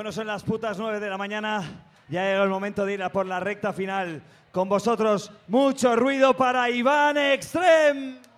Bueno, son las putas 9 de la mañana. Ya llega el momento de ir a por la recta final. Con vosotros, mucho ruido para Iván Extreme.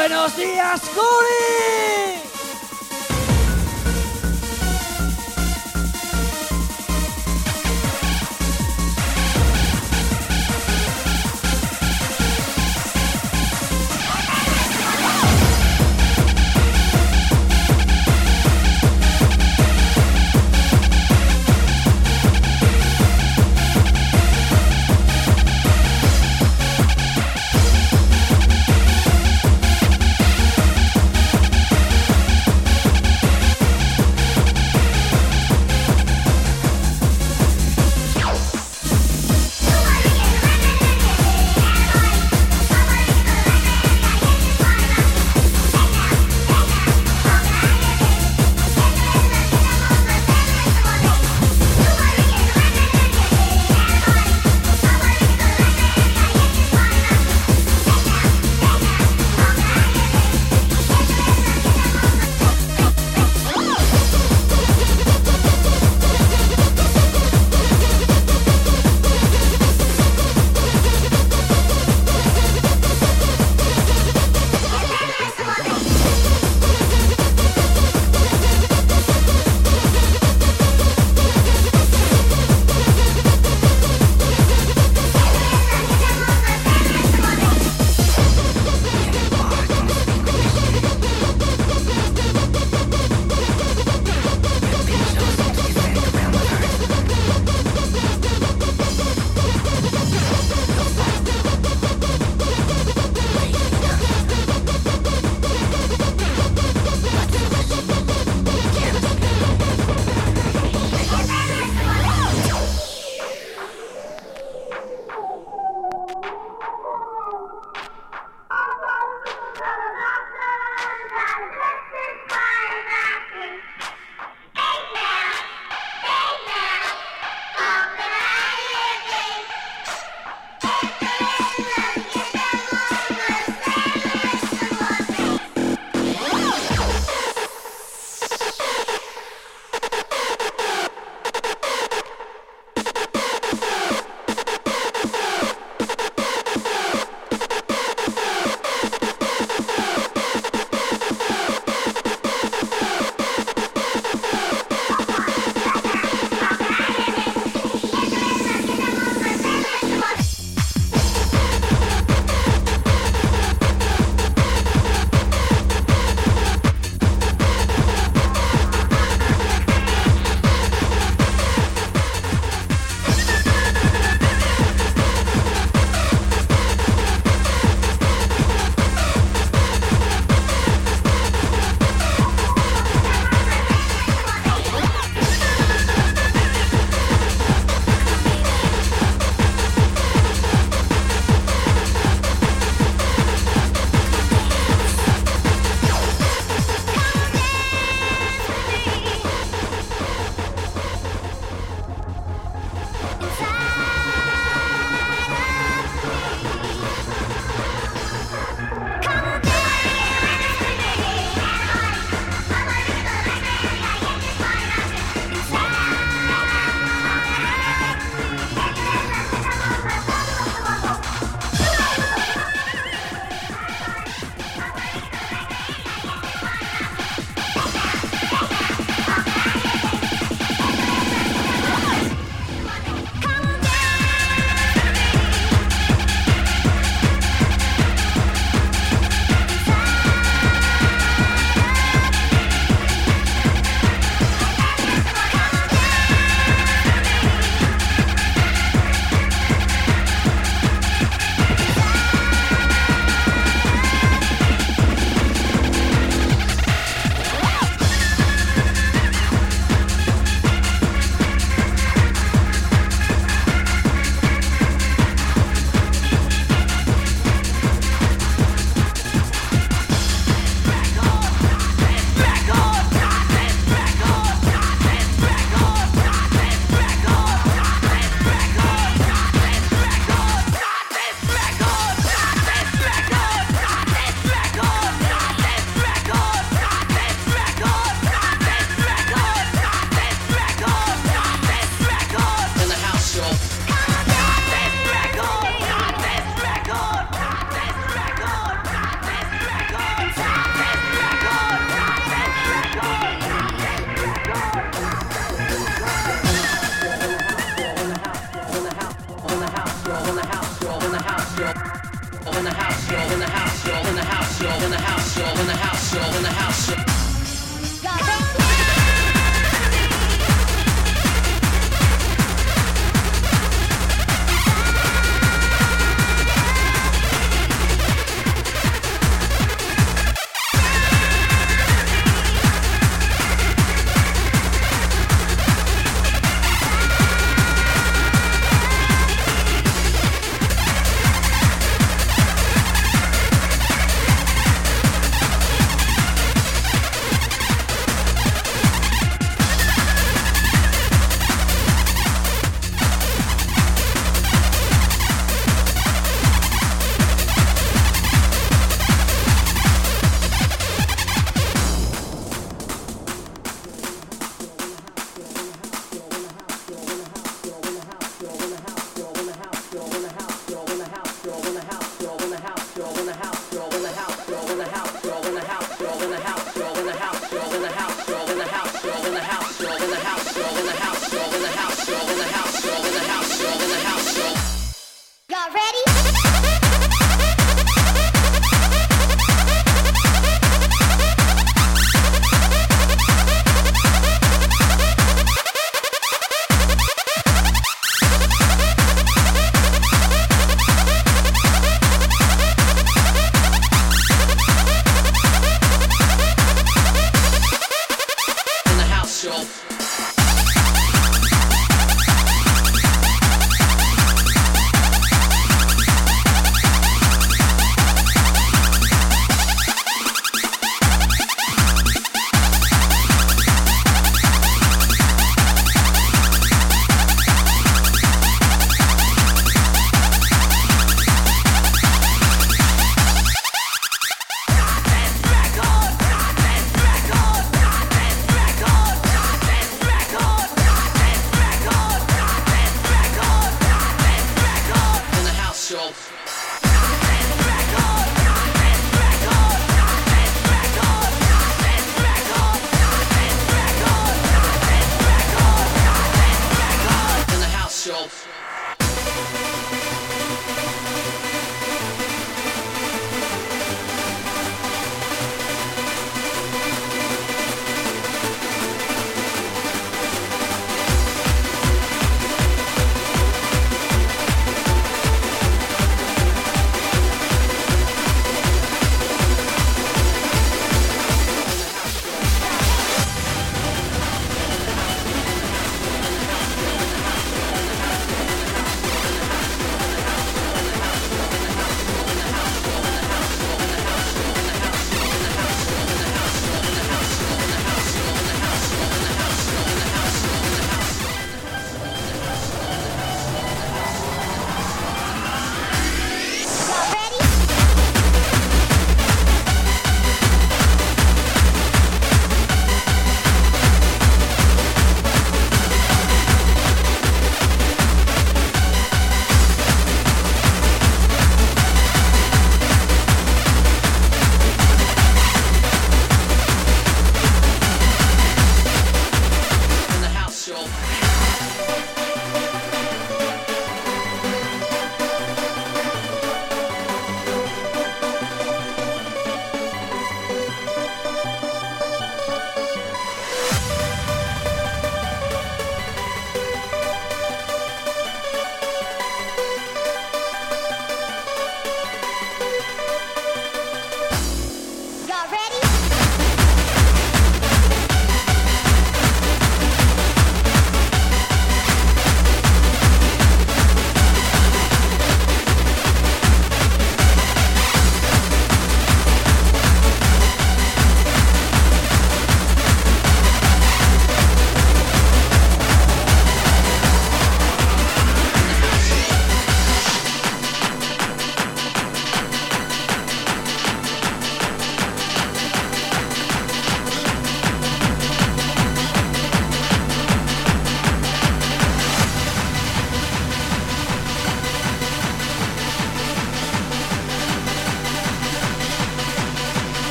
¡Buenos días, Curi!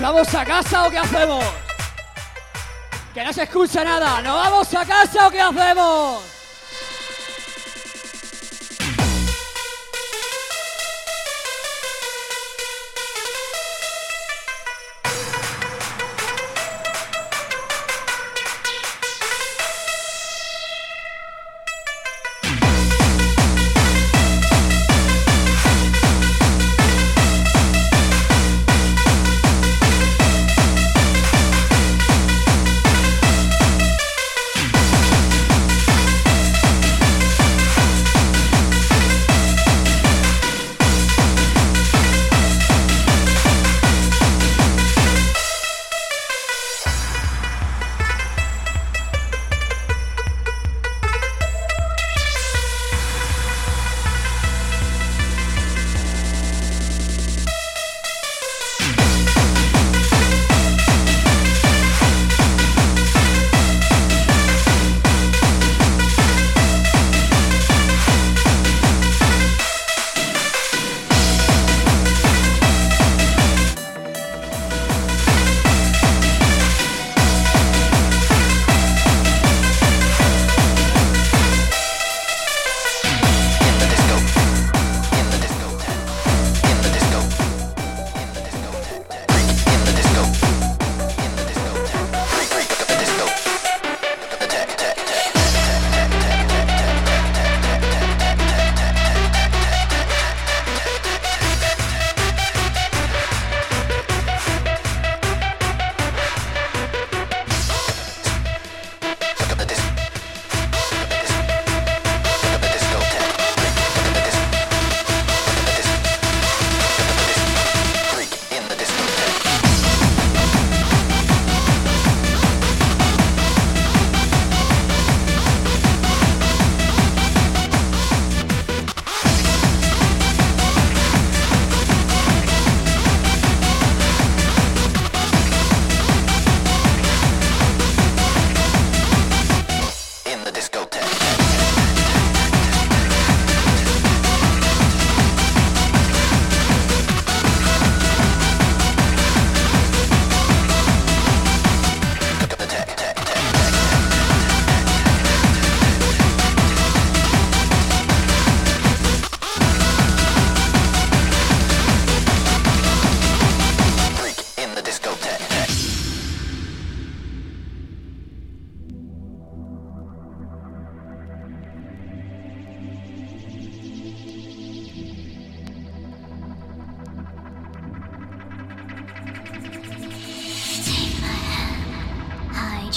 ¿Nos vamos a casa o qué hacemos? Que no se escucha nada. ¿Nos vamos a casa o qué hacemos?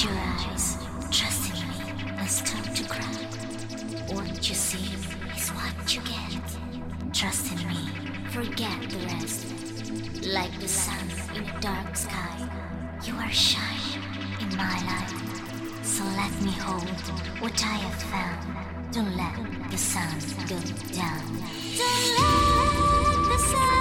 Close your eyes. Trust in me. Don't start to cry. What you see is what you get. Trust in me. Forget the rest. Like the sun in a dark sky, you are shining in my light. So let me hold what I have found. Don't let the sun go down. Don't let the sun.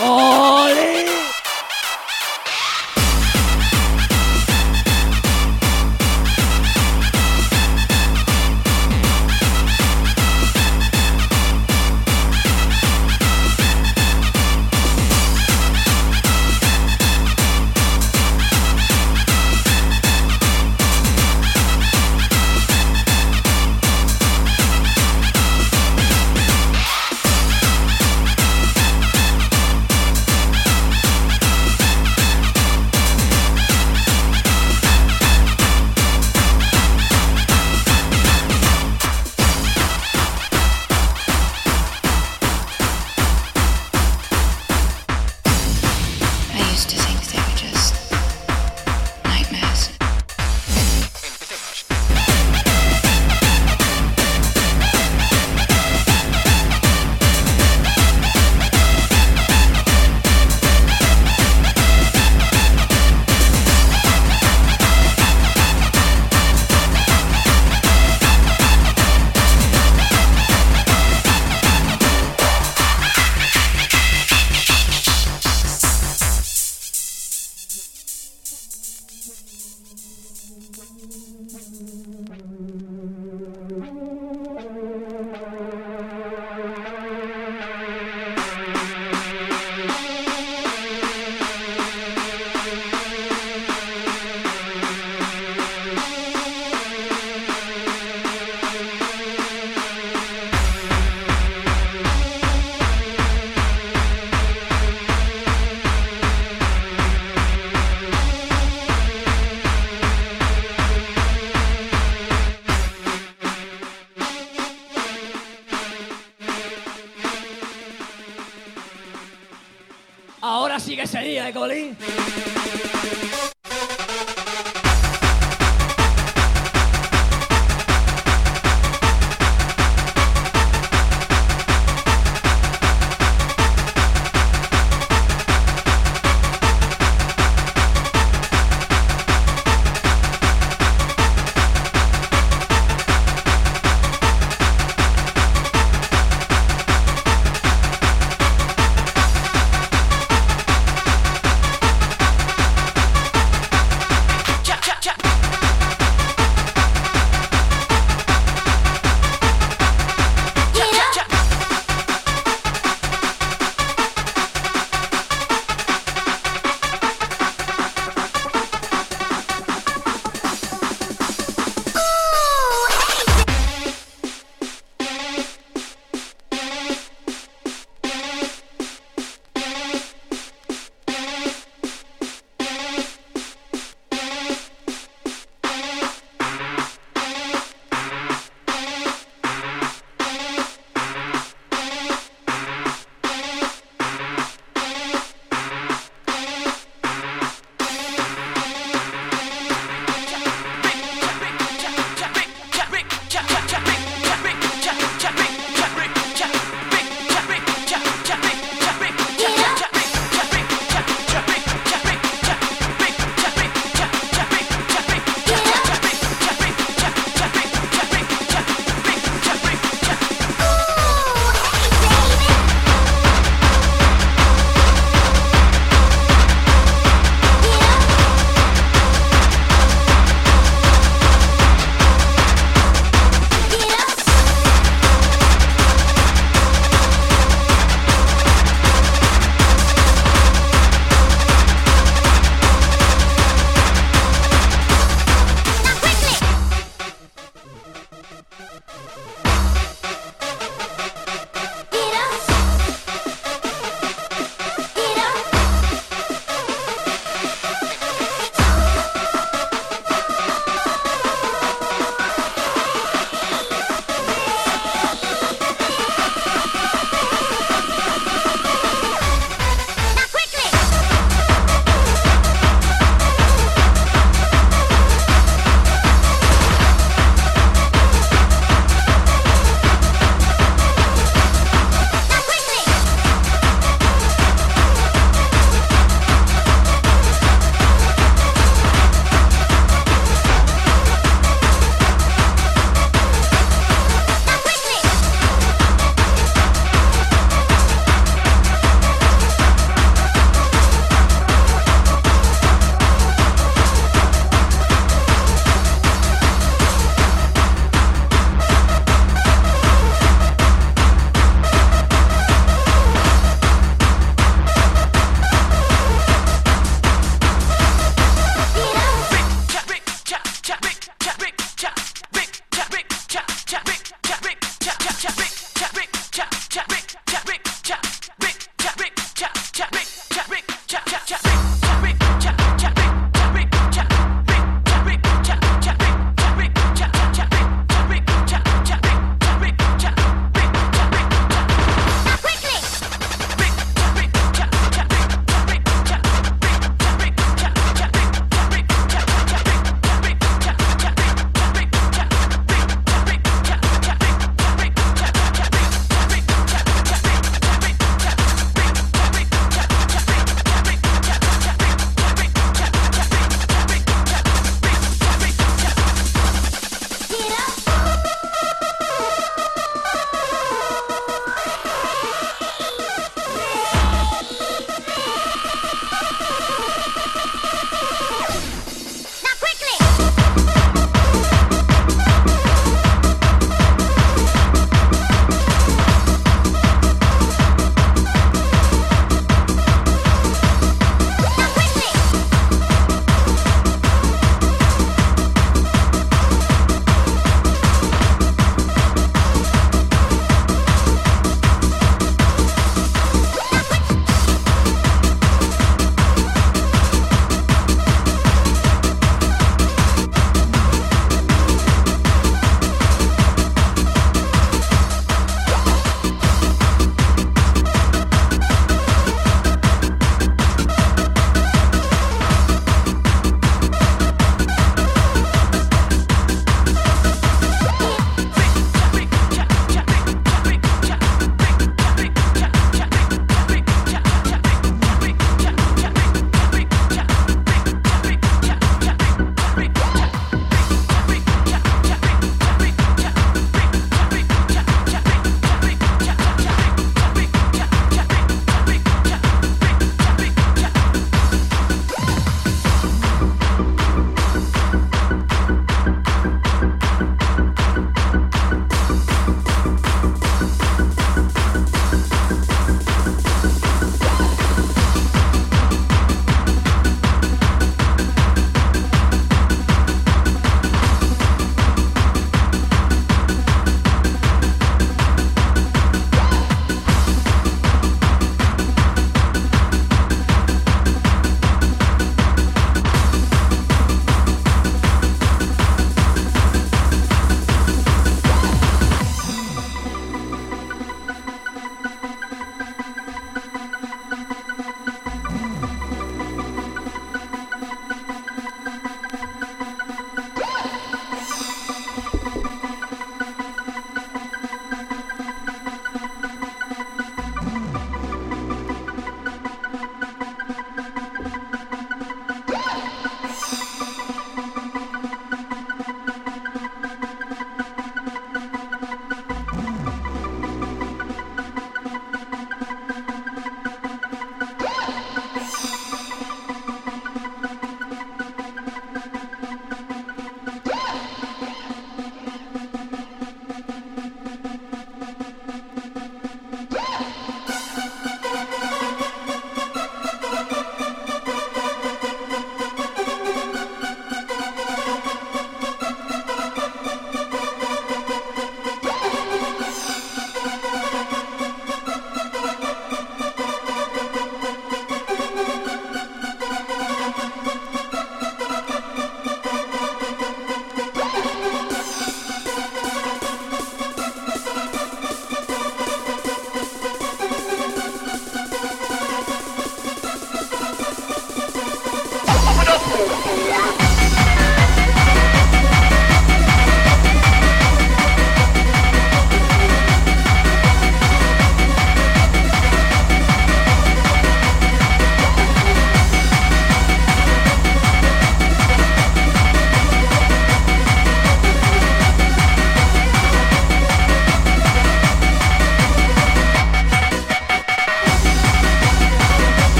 ¡Coli!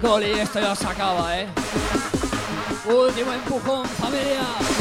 Coli, esto ya se acaba, ¿eh? Último empujón, familia.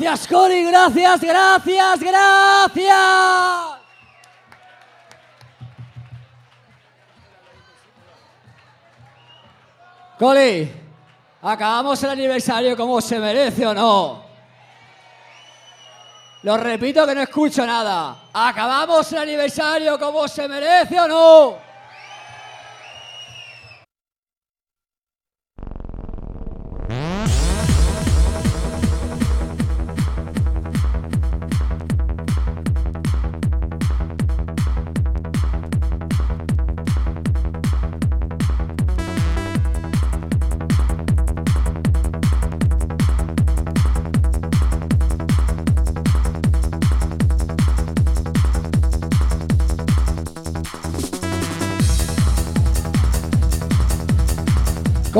Gracias, Cori, gracias, gracias, gracias. Coli, acabamos el aniversario como se merece o no. Lo repito que no escucho nada. Acabamos el aniversario como se merece o no.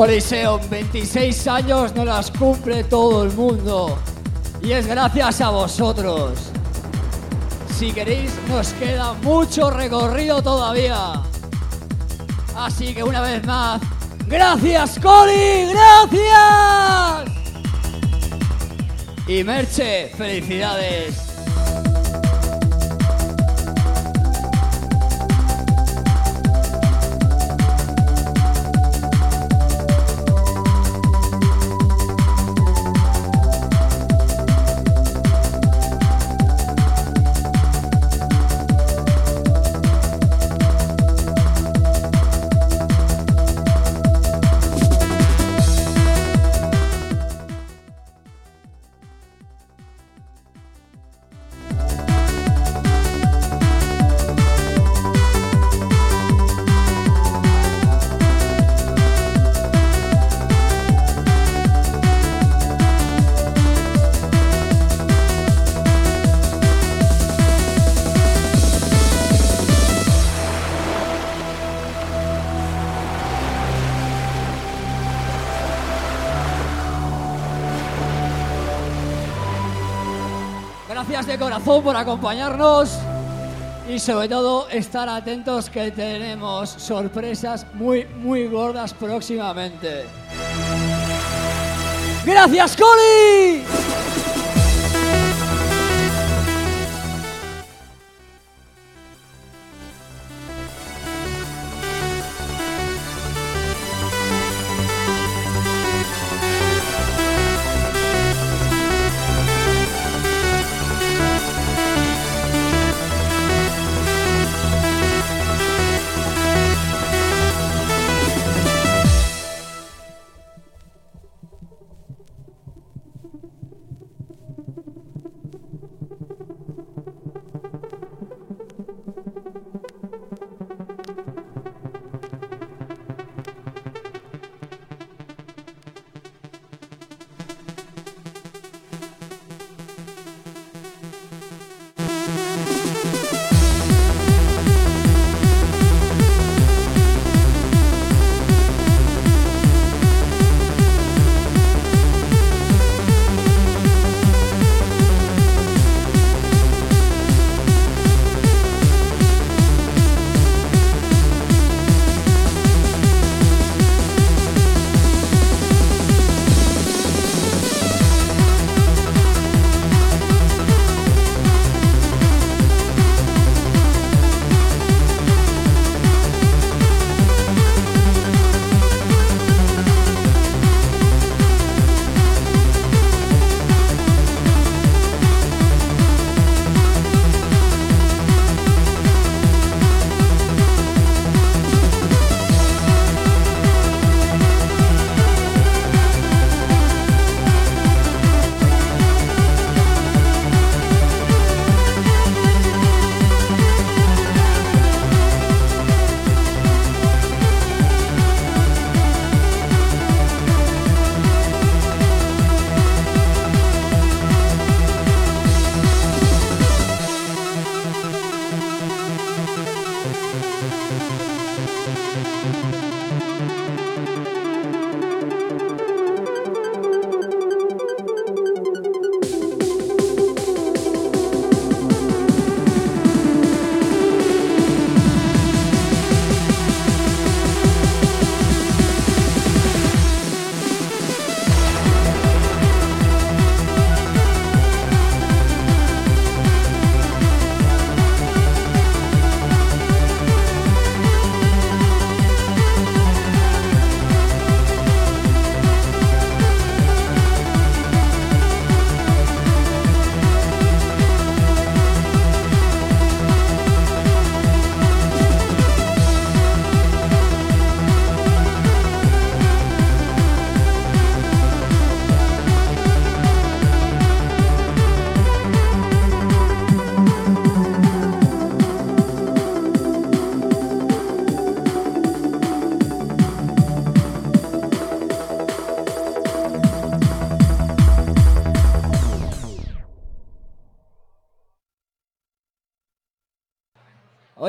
Coliseum, 26 años no las cumple todo el mundo. Y es gracias a vosotros. Si queréis, nos queda mucho recorrido todavía. Así que una vez más, gracias Coli, gracias. Y Merche, felicidades. Por acompañarnos y sobre todo estar atentos que tenemos sorpresas muy, muy gordas próximamente. ¡Gracias, Coli!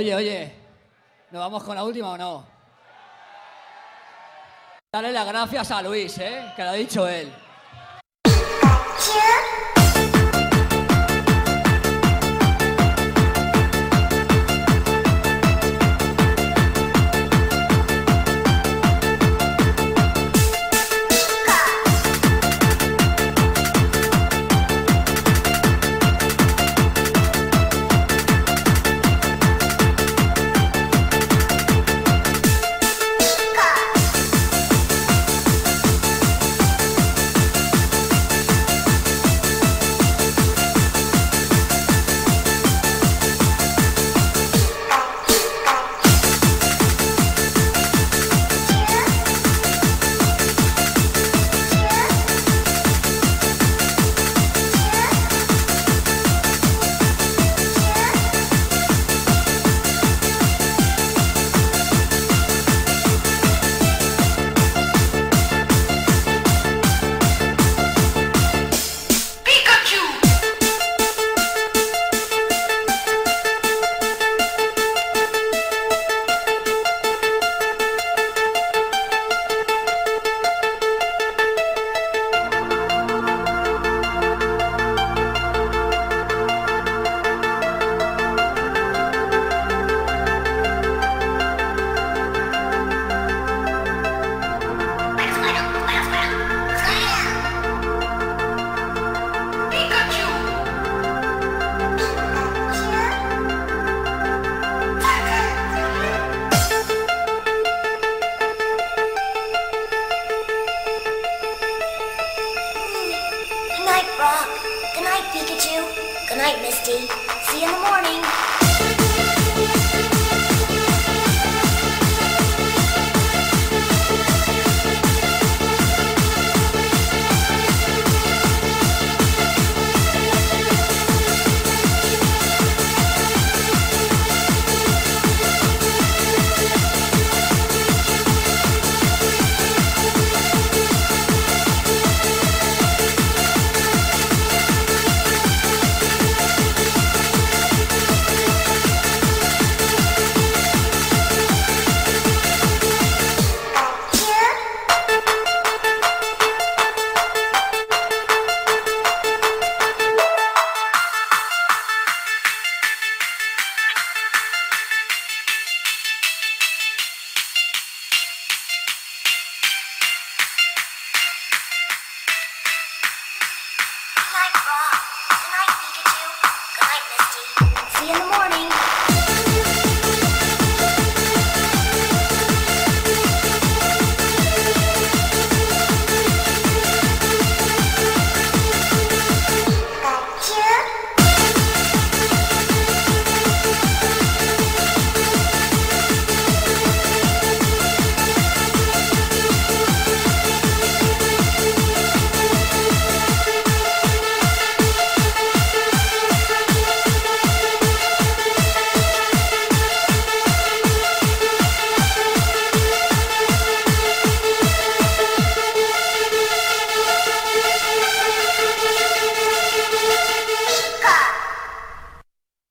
Oye, oye, ¿nos vamos con la última o no? Dale las gracias a Luis, ¿eh? Que lo ha dicho él.